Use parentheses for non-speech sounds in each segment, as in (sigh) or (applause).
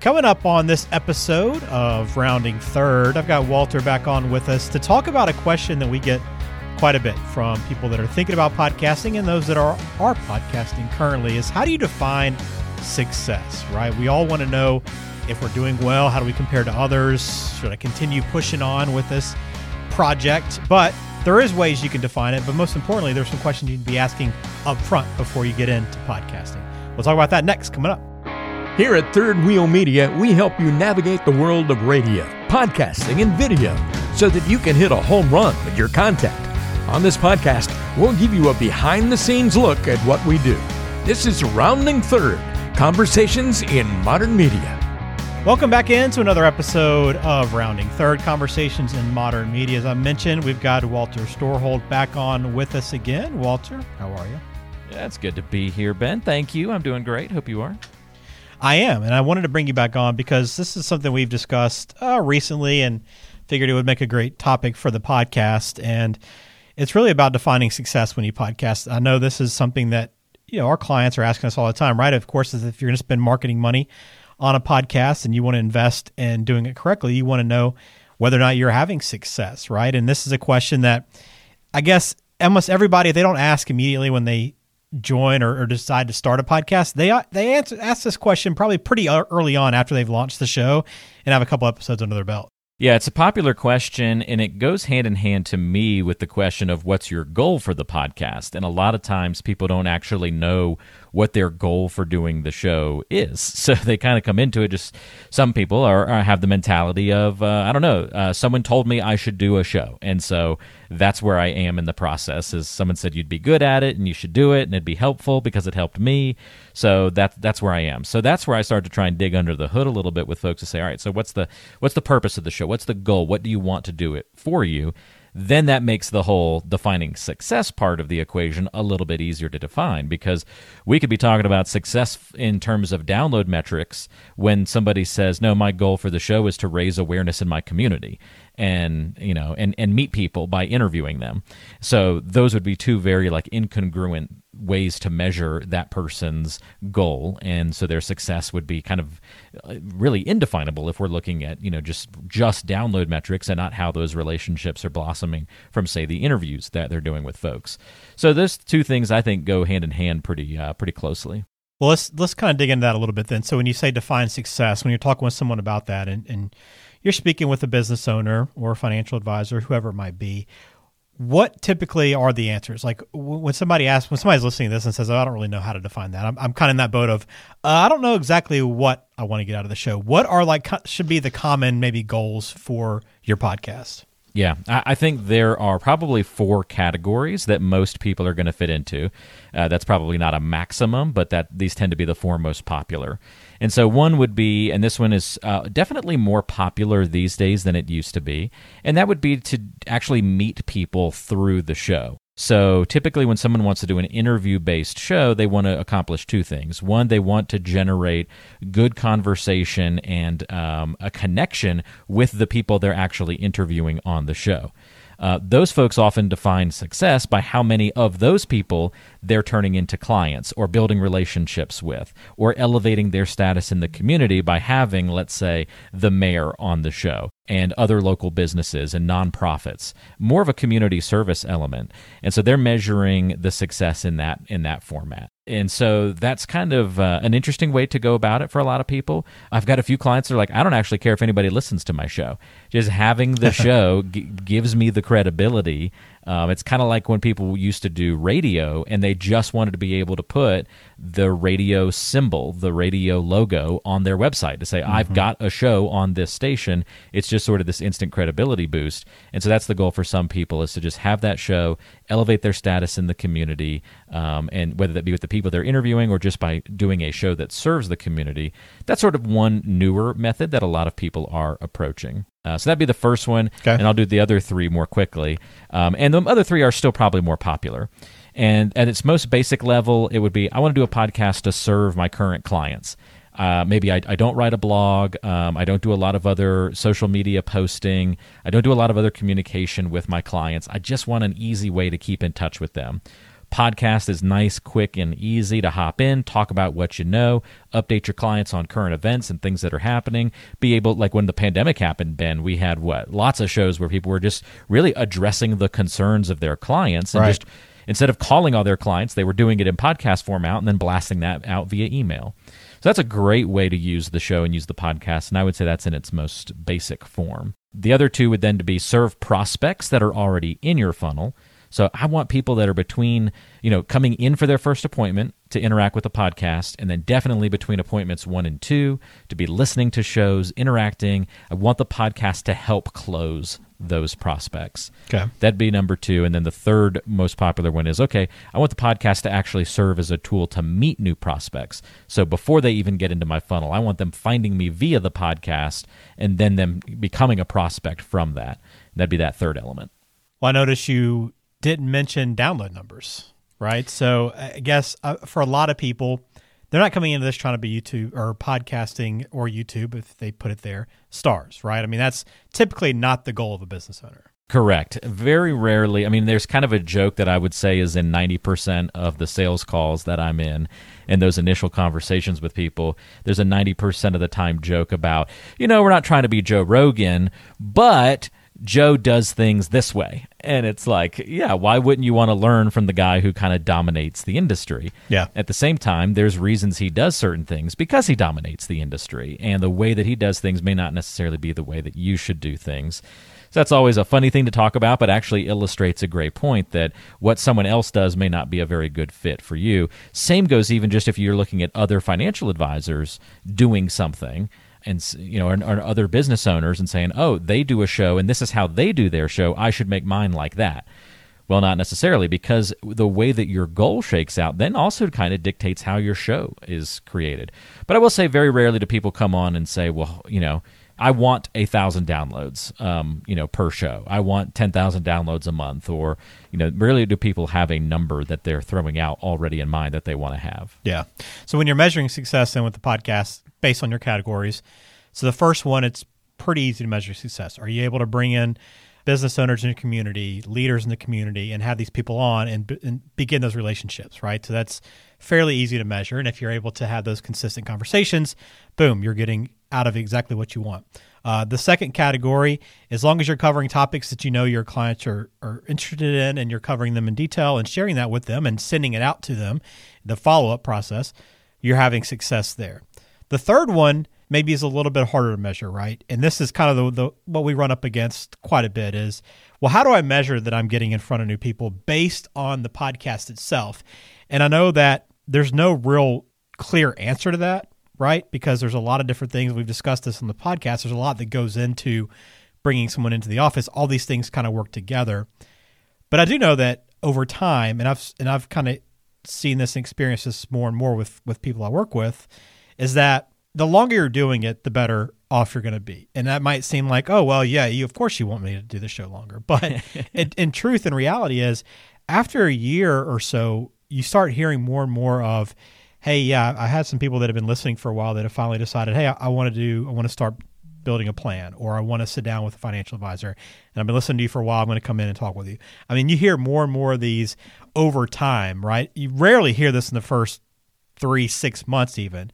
Coming up on this episode of Rounding Third, I've got Walter back on with us to talk about a question that we get quite a bit from people that are thinking about podcasting and those that are are podcasting currently is how do you define success, right? We all want to know if we're doing well, how do we compare to others? Should I continue pushing on with this project? But there is ways you can define it, but most importantly, there's some questions you can be asking up front before you get into podcasting. We'll talk about that next coming up. Here at Third Wheel Media, we help you navigate the world of radio, podcasting, and video so that you can hit a home run with your content. On this podcast, we'll give you a behind the scenes look at what we do. This is Rounding Third Conversations in Modern Media. Welcome back into another episode of Rounding Third Conversations in Modern Media. As I mentioned, we've got Walter Storholt back on with us again. Walter, how are you? Yeah, it's good to be here, Ben. Thank you. I'm doing great. Hope you are. I am, and I wanted to bring you back on because this is something we've discussed uh, recently and figured it would make a great topic for the podcast. And it's really about defining success when you podcast. I know this is something that you know our clients are asking us all the time, right? Of course, is if you're going to spend marketing money on a podcast and you want to invest in doing it correctly, you want to know whether or not you're having success, right? And this is a question that I guess almost everybody, they don't ask immediately when they join or, or decide to start a podcast, they uh, they answer, ask this question probably pretty early on after they've launched the show and have a couple episodes under their belt. Yeah, it's a popular question, and it goes hand in hand to me with the question of what's your goal for the podcast. And a lot of times people don't actually know what their goal for doing the show is. (laughs) So they kind of come into it. Just some people are, are have the mentality of uh, I don't know. Uh, someone told me I should do a show, and so that's where I am in the process. Is someone said you'd be good at it and you should do it and it'd be helpful because it helped me. So that that's where I am. So that's where I start to try and dig under the hood a little bit with folks to say, all right, so what's the what's the purpose of the show? What's the goal? What do you want to do it for you? Then that makes the whole defining success part of the equation a little bit easier to define because we could be talking about success in terms of download metrics when somebody says, No, my goal for the show is to raise awareness in my community and you know and and meet people by interviewing them. So those would be two very like incongruent ways to measure that person's goal. And so their success would be kind of uh, really indefinable if we're looking at you know just just download metrics and not how those relationships are blossoming from say the interviews that they're doing with folks. So those two things i think go hand in hand pretty uh, pretty closely. Well let's let's kind of dig into that a little bit then. So when you say define success when you're talking with someone about that and, and you're speaking with a business owner or a financial advisor, whoever it might be. What typically are the answers? Like when somebody asks, when somebody's listening to this and says, oh, "I don't really know how to define that," I'm, I'm kind of in that boat of, uh, I don't know exactly what I want to get out of the show. What are like should be the common maybe goals for your podcast? Yeah, I think there are probably four categories that most people are going to fit into. Uh, that's probably not a maximum, but that these tend to be the four most popular. And so one would be, and this one is uh, definitely more popular these days than it used to be, and that would be to actually meet people through the show. So typically, when someone wants to do an interview based show, they want to accomplish two things. One, they want to generate good conversation and um, a connection with the people they're actually interviewing on the show. Uh, those folks often define success by how many of those people they're turning into clients or building relationships with or elevating their status in the community by having, let's say, the mayor on the show and other local businesses and nonprofits. More of a community service element. And so they're measuring the success in that in that format. And so that's kind of uh, an interesting way to go about it for a lot of people. I've got a few clients that are like i don't actually care if anybody listens to my show. Just having the (laughs) show g- gives me the credibility um, it's kind of like when people used to do radio and they just wanted to be able to put the radio symbol, the radio logo on their website to say, mm-hmm. I've got a show on this station. It's just sort of this instant credibility boost. And so that's the goal for some people is to just have that show, elevate their status in the community, um, and whether that be with the people they're interviewing or just by doing a show that serves the community. That's sort of one newer method that a lot of people are approaching. Uh, so that'd be the first one, okay. and I'll do the other three more quickly. Um, and the other three are still probably more popular. And at its most basic level, it would be I want to do a podcast to serve my current clients. Uh, maybe I, I, don't write a blog. Um, I don't do a lot of other social media posting. I don't do a lot of other communication with my clients. I just want an easy way to keep in touch with them. Podcast is nice, quick, and easy to hop in, talk about what you know, update your clients on current events and things that are happening. Be able, like when the pandemic happened, Ben, we had what? Lots of shows where people were just really addressing the concerns of their clients and Right. just instead of calling all their clients, they were doing it in podcast format and then blasting that out via email. So that's a great way to use the show and use the podcast. And I would say that's in its most basic form. The other two would then to be serve prospects that are already in your funnel. So I want people that are between, you know, coming in for their first appointment to interact with the podcast, and then definitely between appointments one and two to be listening to shows, interacting. I want the podcast to help close those prospects. Okay. That'd be number two. And then the third most popular one is okay, I want the podcast to actually serve as a tool to meet new prospects. So before they even get into my funnel, I want them finding me via the podcast and then them becoming a prospect from that. That'd be that third element. Well, I notice you didn't mention download numbers, right? So I guess uh, for a lot of people, they're not coming into this trying to be YouTube or podcasting or YouTube, if they put it there, stars, right? I mean, that's typically not the goal of a business owner. Correct. Very rarely. I mean, there's kind of a joke that I would say is in 90% of the sales calls that I'm in and those initial conversations with people. There's a 90% of the time joke about, you know, we're not trying to be Joe Rogan, but Joe does things this way. And it's like, yeah, why wouldn't you want to learn from the guy who kind of dominates the industry? Yeah. At the same time, there's reasons he does certain things because he dominates the industry. And the way that he does things may not necessarily be the way that you should do things. So that's always a funny thing to talk about, but actually illustrates a great point that what someone else does may not be a very good fit for you. Same goes even just if you're looking at other financial advisors doing something and you know or other business owners and saying, "Oh, they do a show and this is how they do their show. I should make mine like that." Well, not necessarily, because the way that your goal shakes out then also kind of dictates how your show is created. But I will say, very rarely do people come on and say, "Well, you know, I want a thousand downloads, um, you know, per show. I want ten thousand downloads a month," or you know, rarely do people have a number that they're throwing out already in mind that they want to have. Yeah. So when you're measuring success then with the podcast based on your categories, so the first one, it's pretty easy to measure success. Are you able to bring in business owners in your community, leaders in the community, and have these people on and, and begin those relationships, right? So that's fairly easy to measure. And if you're able to have those consistent conversations, boom, you're getting out of exactly what you want. Uh, the second category, as long as you're covering topics that you know your clients are, are interested in and you're covering them in detail and sharing that with them and sending it out to them, the follow up process, you're having success there. The third one maybe is a little bit harder to measure, right? And this is kind of the, the what we run up against quite a bit is, well, how do I measure that I'm getting in front of new people based on the podcast itself? And I know that there's no real clear answer to that, right? Because there's a lot of different things. We've discussed this on the podcast. There's a lot that goes into bringing someone into the office. All these things kind of work together. But I do know that over time, and I've and I've kind of seen this and experienced this more and more with with people I work with, is that the longer you're doing it, the better off you're going to be. And that might seem like, oh well, yeah, you of course you want me to do the show longer, (laughs) but in, in truth and reality is, after a year or so, you start hearing more and more of, hey, yeah, I had some people that have been listening for a while that have finally decided, hey, I, I want to do, I want to start building a plan or I want to sit down with a financial advisor and I've been listening to you for a while. I'm going to come in and talk with you. I mean, you hear more and more of these over time, right? You rarely hear this in the first three, six months, even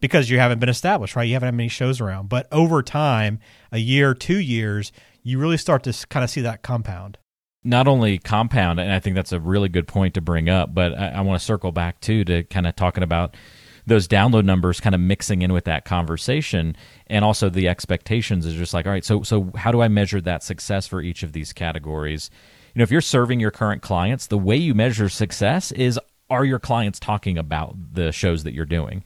because you haven't been established, right? You haven't had many shows around. But over time, a year, two years, you really start to kind of see that compound. not only compound, and I think that's a really good point to bring up, but I, I want to circle back too to kind of talking about those download numbers kind of mixing in with that conversation and also the expectations is just like all right so so how do i measure that success for each of these categories you know if you're serving your current clients the way you measure success is are your clients talking about the shows that you're doing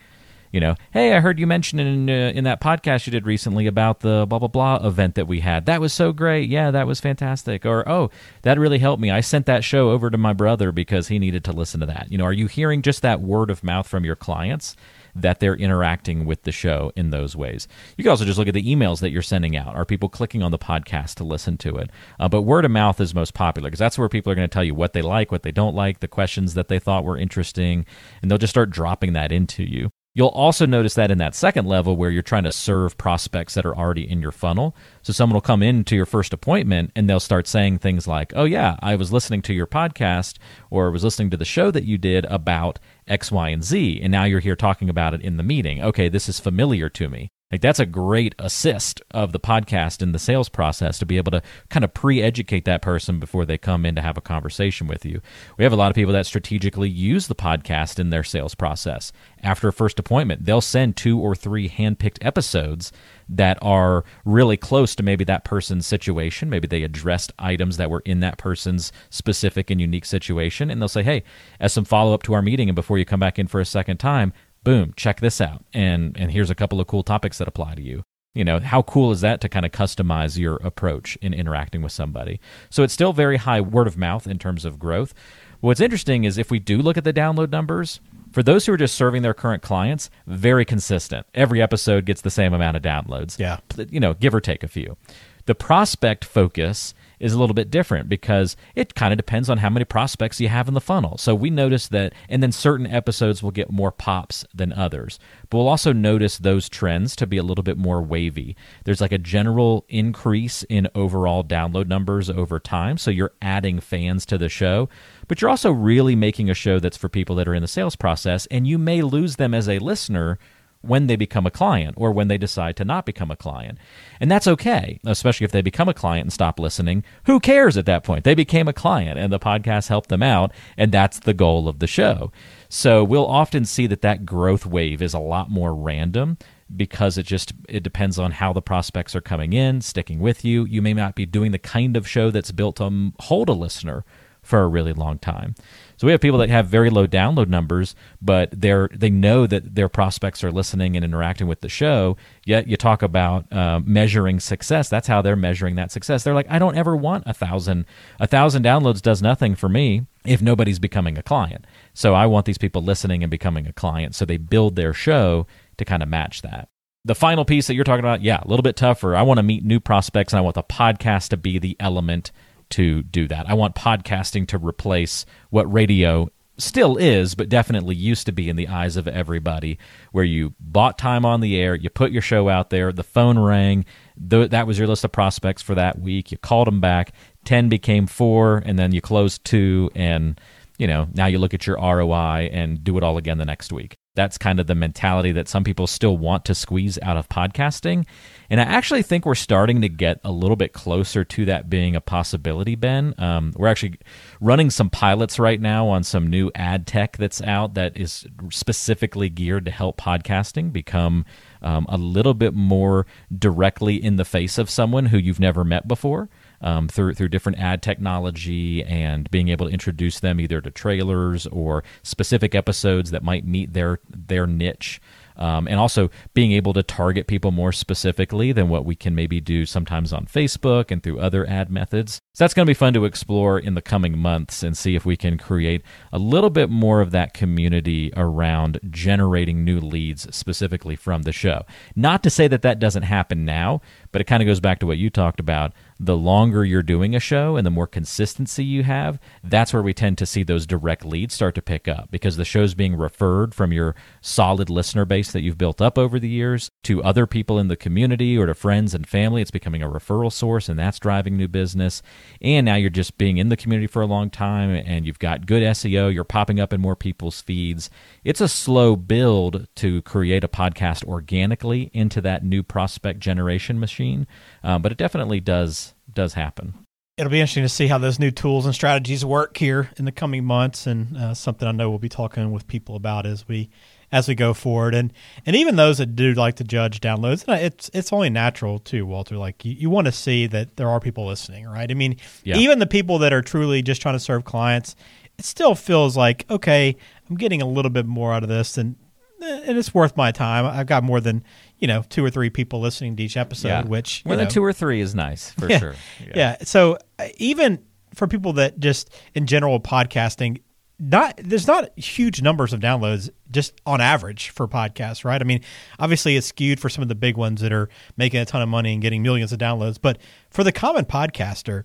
you know, hey, I heard you mention in uh, in that podcast you did recently about the blah blah blah event that we had. That was so great. Yeah, that was fantastic. Or oh, that really helped me. I sent that show over to my brother because he needed to listen to that. You know, are you hearing just that word of mouth from your clients? That they're interacting with the show in those ways. You can also just look at the emails that you're sending out. Are people clicking on the podcast to listen to it? Uh, but word of mouth is most popular because that's where people are going to tell you what they like, what they don't like, the questions that they thought were interesting, and they'll just start dropping that into you You'll also notice that in that second level where you're trying to serve prospects that are already in your funnel. So someone will come into your first appointment and they'll start saying things like, "Oh yeah, I was listening to your podcast or was listening to the show that you did about X, Y, and Z, and now you're here talking about it in the meeting. Okay, this is familiar to me." Like that's a great assist of the podcast in the sales process to be able to kind of pre-educate that person before they come in to have a conversation with you. We have a lot of people that strategically use the podcast in their sales process. After a first appointment, they'll send two or three hand-picked episodes that are really close to maybe that person's situation. Maybe they addressed items that were in that person's specific and unique situation and they'll say, "Hey, as some follow-up to our meeting and before you come back in for a second time, boom, check this out. And and here's a couple of cool topics that apply to you. You know, how cool is that to kind of customize your approach in interacting with somebody? So it's still very high word of mouth in terms of growth. What's interesting is if we do look at the download numbers, for those who are just serving their current clients, very consistent. Every episode gets the same amount of downloads. Yeah. You know, give or take a few. The prospect focus is a little bit different because it kind of depends on how many prospects you have in the funnel. So we notice that, and then certain episodes will get more pops than others. But we'll also notice those trends to be a little bit more wavy. There's like a general increase in overall download numbers over time. So you're adding fans to the show, but you're also really making a show that's for people that are in the sales process, and you may lose them as a listener when they become a client or when they decide to not become a client. And that's okay, especially if they become a client and stop listening. Who cares at that point? They became a client and the podcast helped them out, and that's the goal of the show. So we'll often see that that growth wave is a lot more random because it just it depends on how the prospects are coming in, sticking with you. You may not be doing the kind of show that's built to hold a listener for a really long time. So we have people that have very low download numbers, but they're they know that their prospects are listening and interacting with the show. Yet you talk about uh, measuring success. That's how they're measuring that success. They're like, I don't ever want a thousand. A thousand downloads does nothing for me if nobody's becoming a client. So I want these people listening and becoming a client. So they build their show to kind of match that the final piece that you're talking about, yeah, a little bit tougher. I want to meet new prospects and I want the podcast to be the element to do that. I want podcasting to replace what radio still is, but definitely used to be in the eyes of everybody, where you bought time on the air, you put your show out there, the phone rang, th- that was your list of prospects for that week. You called them back, 10 became four, and then you closed two, and you know, now you look at your ROI and do it all again the next week. That's kind of the mentality that some people still want to squeeze out of podcasting. And I actually think we're starting to get a little bit closer to that being a possibility, Ben. Um, we're actually running some pilots right now on some new ad tech that's out that is specifically geared to help podcasting become um, a little bit more directly in the face of someone who you've never met before um, through through different ad technology and being able to introduce them either to trailers or specific episodes that might meet their their niche um, and also being able to target people more specifically than what we can maybe do sometimes on Facebook and through other ad methods. So that's going to be fun to explore in the coming months and see if we can create a little bit more of that community around generating new leads specifically from the show. Not to say that that doesn't happen now, but it kind of goes back to what you talked about. The longer you're doing a show and the more consistency you have, that's where we tend to see those direct leads start to pick up because the show's being referred from your solid listener base that you've built up over the years to other people in the community or to friends and family. It's becoming a referral source and that's driving new business. And now you're just being in the community for a long time and you've got good SEO, you're popping up in more people's feeds. It's a slow build to create a podcast organically into that new prospect generation machine uh, but it definitely does does happen. It'll be interesting to see how those new tools and strategies work here in the coming months, and uh, something I know we'll be talking with people about as we as we go forward. And and even those that do like to judge downloads, it's it's only natural too, Walter. Like you, you want to see that there are people listening, right? I mean, yeah. even the people that are truly just trying to serve clients, it still feels like okay, I'm getting a little bit more out of this, and and it's worth my time. I've got more than you know two or three people listening to each episode, yeah. which more than know, two or three is nice for yeah, sure. Yeah. yeah. So uh, even for people that just in general podcasting, not there's not huge numbers of downloads just on average for podcasts, right? I mean, obviously it's skewed for some of the big ones that are making a ton of money and getting millions of downloads, but for the common podcaster,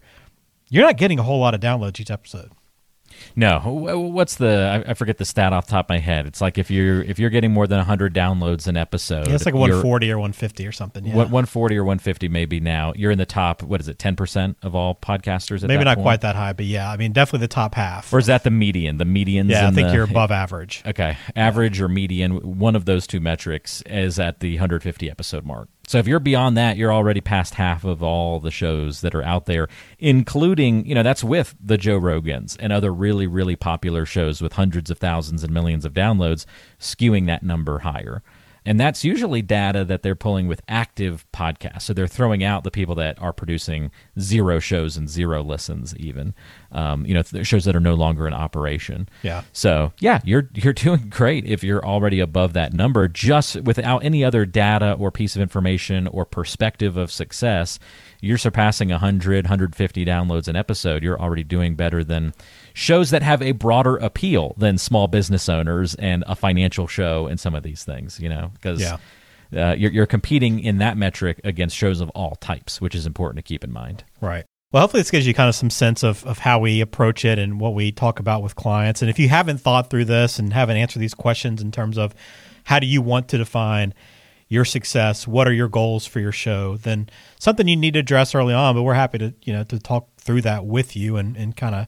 you're not getting a whole lot of downloads each episode. No, what's the? I, forget the stat off the top of my head. It's like if you're if you're getting more than 100 downloads an episode, Yeah, it's like 140 or 150 or something. Yeah. What 140 or 150 maybe now. You're in the top. What is it? 10 percent of all podcasters. At Maybe not point? quite that high, but yeah, I mean, definitely the top half. Or is that the median? The median. yeah, I think the- you're above average. Okay, average or median, one of those two metrics is at the 150 episode mark. So if you're beyond that, you're already past half of all the shows that are out there, including, you know, that's with the Joe Rogans and other really, really popular shows with hundreds of thousands and millions of downloads, skewing that number higher. And that's usually data that they're pulling with active podcasts. So they're throwing out the people that are producing zero shows and zero listens, even. Um, you know, shows that are no longer in operation. Yeah. So yeah, you're you're (laughs) doing great if you're already above that number, just without any other data or piece of information or perspective of success. You're surpassing 100, 150 downloads an episode. You're already doing better than shows that have a broader appeal than small business owners and a financial show and some of these things. You know, because Yeah. uh, you're, you're competing in that metric against shows of all types, which is important to keep in mind. Right. Well, hopefully this gives you kind of some sense of, of how we approach it and what we talk about with clients. And if you haven't thought through this and haven't answered these questions in terms of how do you want to define your success, what are your goals for your show, then something you need to address early on. But we're happy to you know to talk through that with you and, and kind of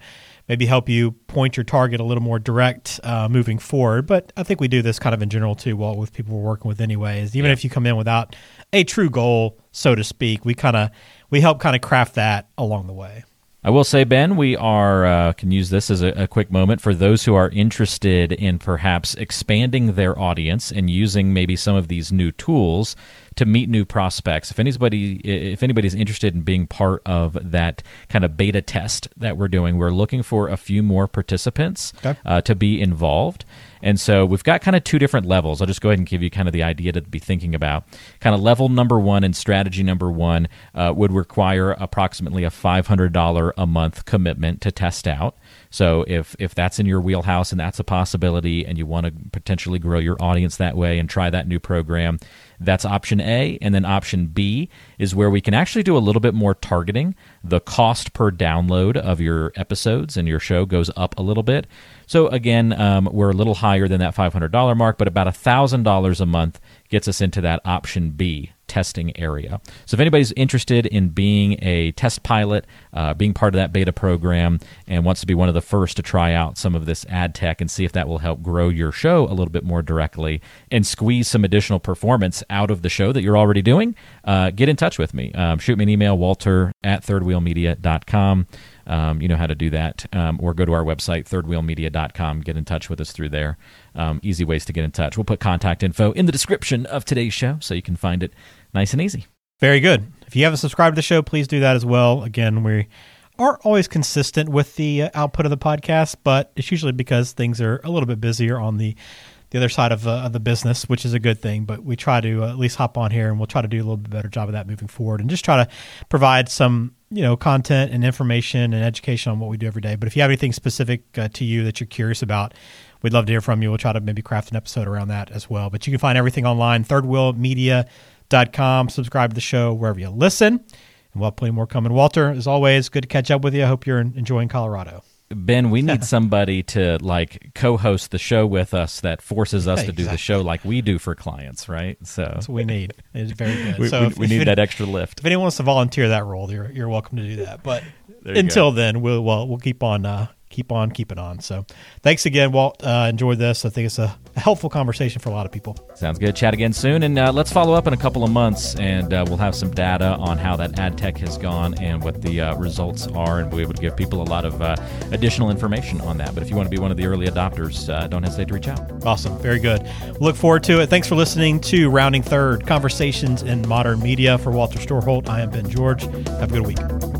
maybe help you point your target a little more direct uh, moving forward. But I think we do this kind of in general too, well, with people we're working with anyways. Even if you come in without a true goal, so to speak, we kind of we help kind of craft that along the way. I will say, Ben, we are uh, can use this as a, a quick moment for those who are interested in perhaps expanding their audience and using maybe some of these new tools to meet new prospects. If anybody if anybody's interested in being part of that kind of beta test that we're doing, we're looking for a few more participants Okay. uh, to be involved. And so we've got kind of two different levels. I'll just go ahead and give you kind of the idea to be thinking about. Kind of level number one and strategy number one uh, would require approximately a $500 a month commitment to test out. So if if that's in your wheelhouse and that's a possibility, and you want to potentially grow your audience that way and try that new program, that's option A. And then option B is where we can actually do a little bit more targeting. The cost per download of your episodes and your show goes up a little bit. So again, um, we're a little higher than that $500 mark, but about $1,000 a month gets us into that option B testing area. So if anybody's interested in being a test pilot, uh, being part of that beta program, and wants to be one of the first to try out some of this ad tech and see if that will help grow your show a little bit more directly and squeeze some additional performance out of the show that you're already doing, uh, get in touch with me. Um, shoot me an email, walter at thirdwheelmedia.com. Um, you know how to do that. Um, or go to our website, thirdwheelmedia.com. Get in touch with us through there. Um, easy ways to get in touch. We'll put contact info in the description of today's show so you can find it nice and easy. Very good. If you haven't subscribed to the show, please do that as well. Again, we aren't always consistent with the uh, output of the podcast, but it's usually because things are a little bit busier on the the other side of, uh, of the business, which is a good thing. But we try to uh, at least hop on here, and we'll try to do a little bit better job of that moving forward, and just try to provide some you know content and information and education on what we do every day. But if you have anything specific uh, to you that you're curious about, we'd love to hear from you. We'll try to maybe craft an episode around that as well. But you can find everything online, thirdwheelmedia.com. Subscribe to the show wherever you listen. And we'll have plenty more coming. Walter, as always, good to catch up with you. I hope you're enjoying Colorado. Ben, we need (laughs) somebody to like co-host the show with us that forces us to do the show like we do for clients, right? So That's what we need. It's very good. (laughs) we, so we, if, we if need it- that extra lift. If anyone wants to volunteer that role, you're you're welcome to do that. But (laughs) until go. then, we'll well, we'll keep on uh, keep on keeping on. So thanks again, Walt. Uh, enjoyed this. I think it's a helpful conversation for a lot of people. Sounds good. Chat again soon, and uh, let's follow up in a couple of months, and uh, we'll have some data on how that ad tech has gone and what the uh, results are, and we'll be able to give people a lot of uh, additional information on that. But if you want to be one of the early adopters, uh, don't hesitate to reach out. Awesome. Very good. Look forward to it. Thanks for listening to Rounding Third Conversations in Modern Media. For Walter Storholt, I am Ben George. Have a good week.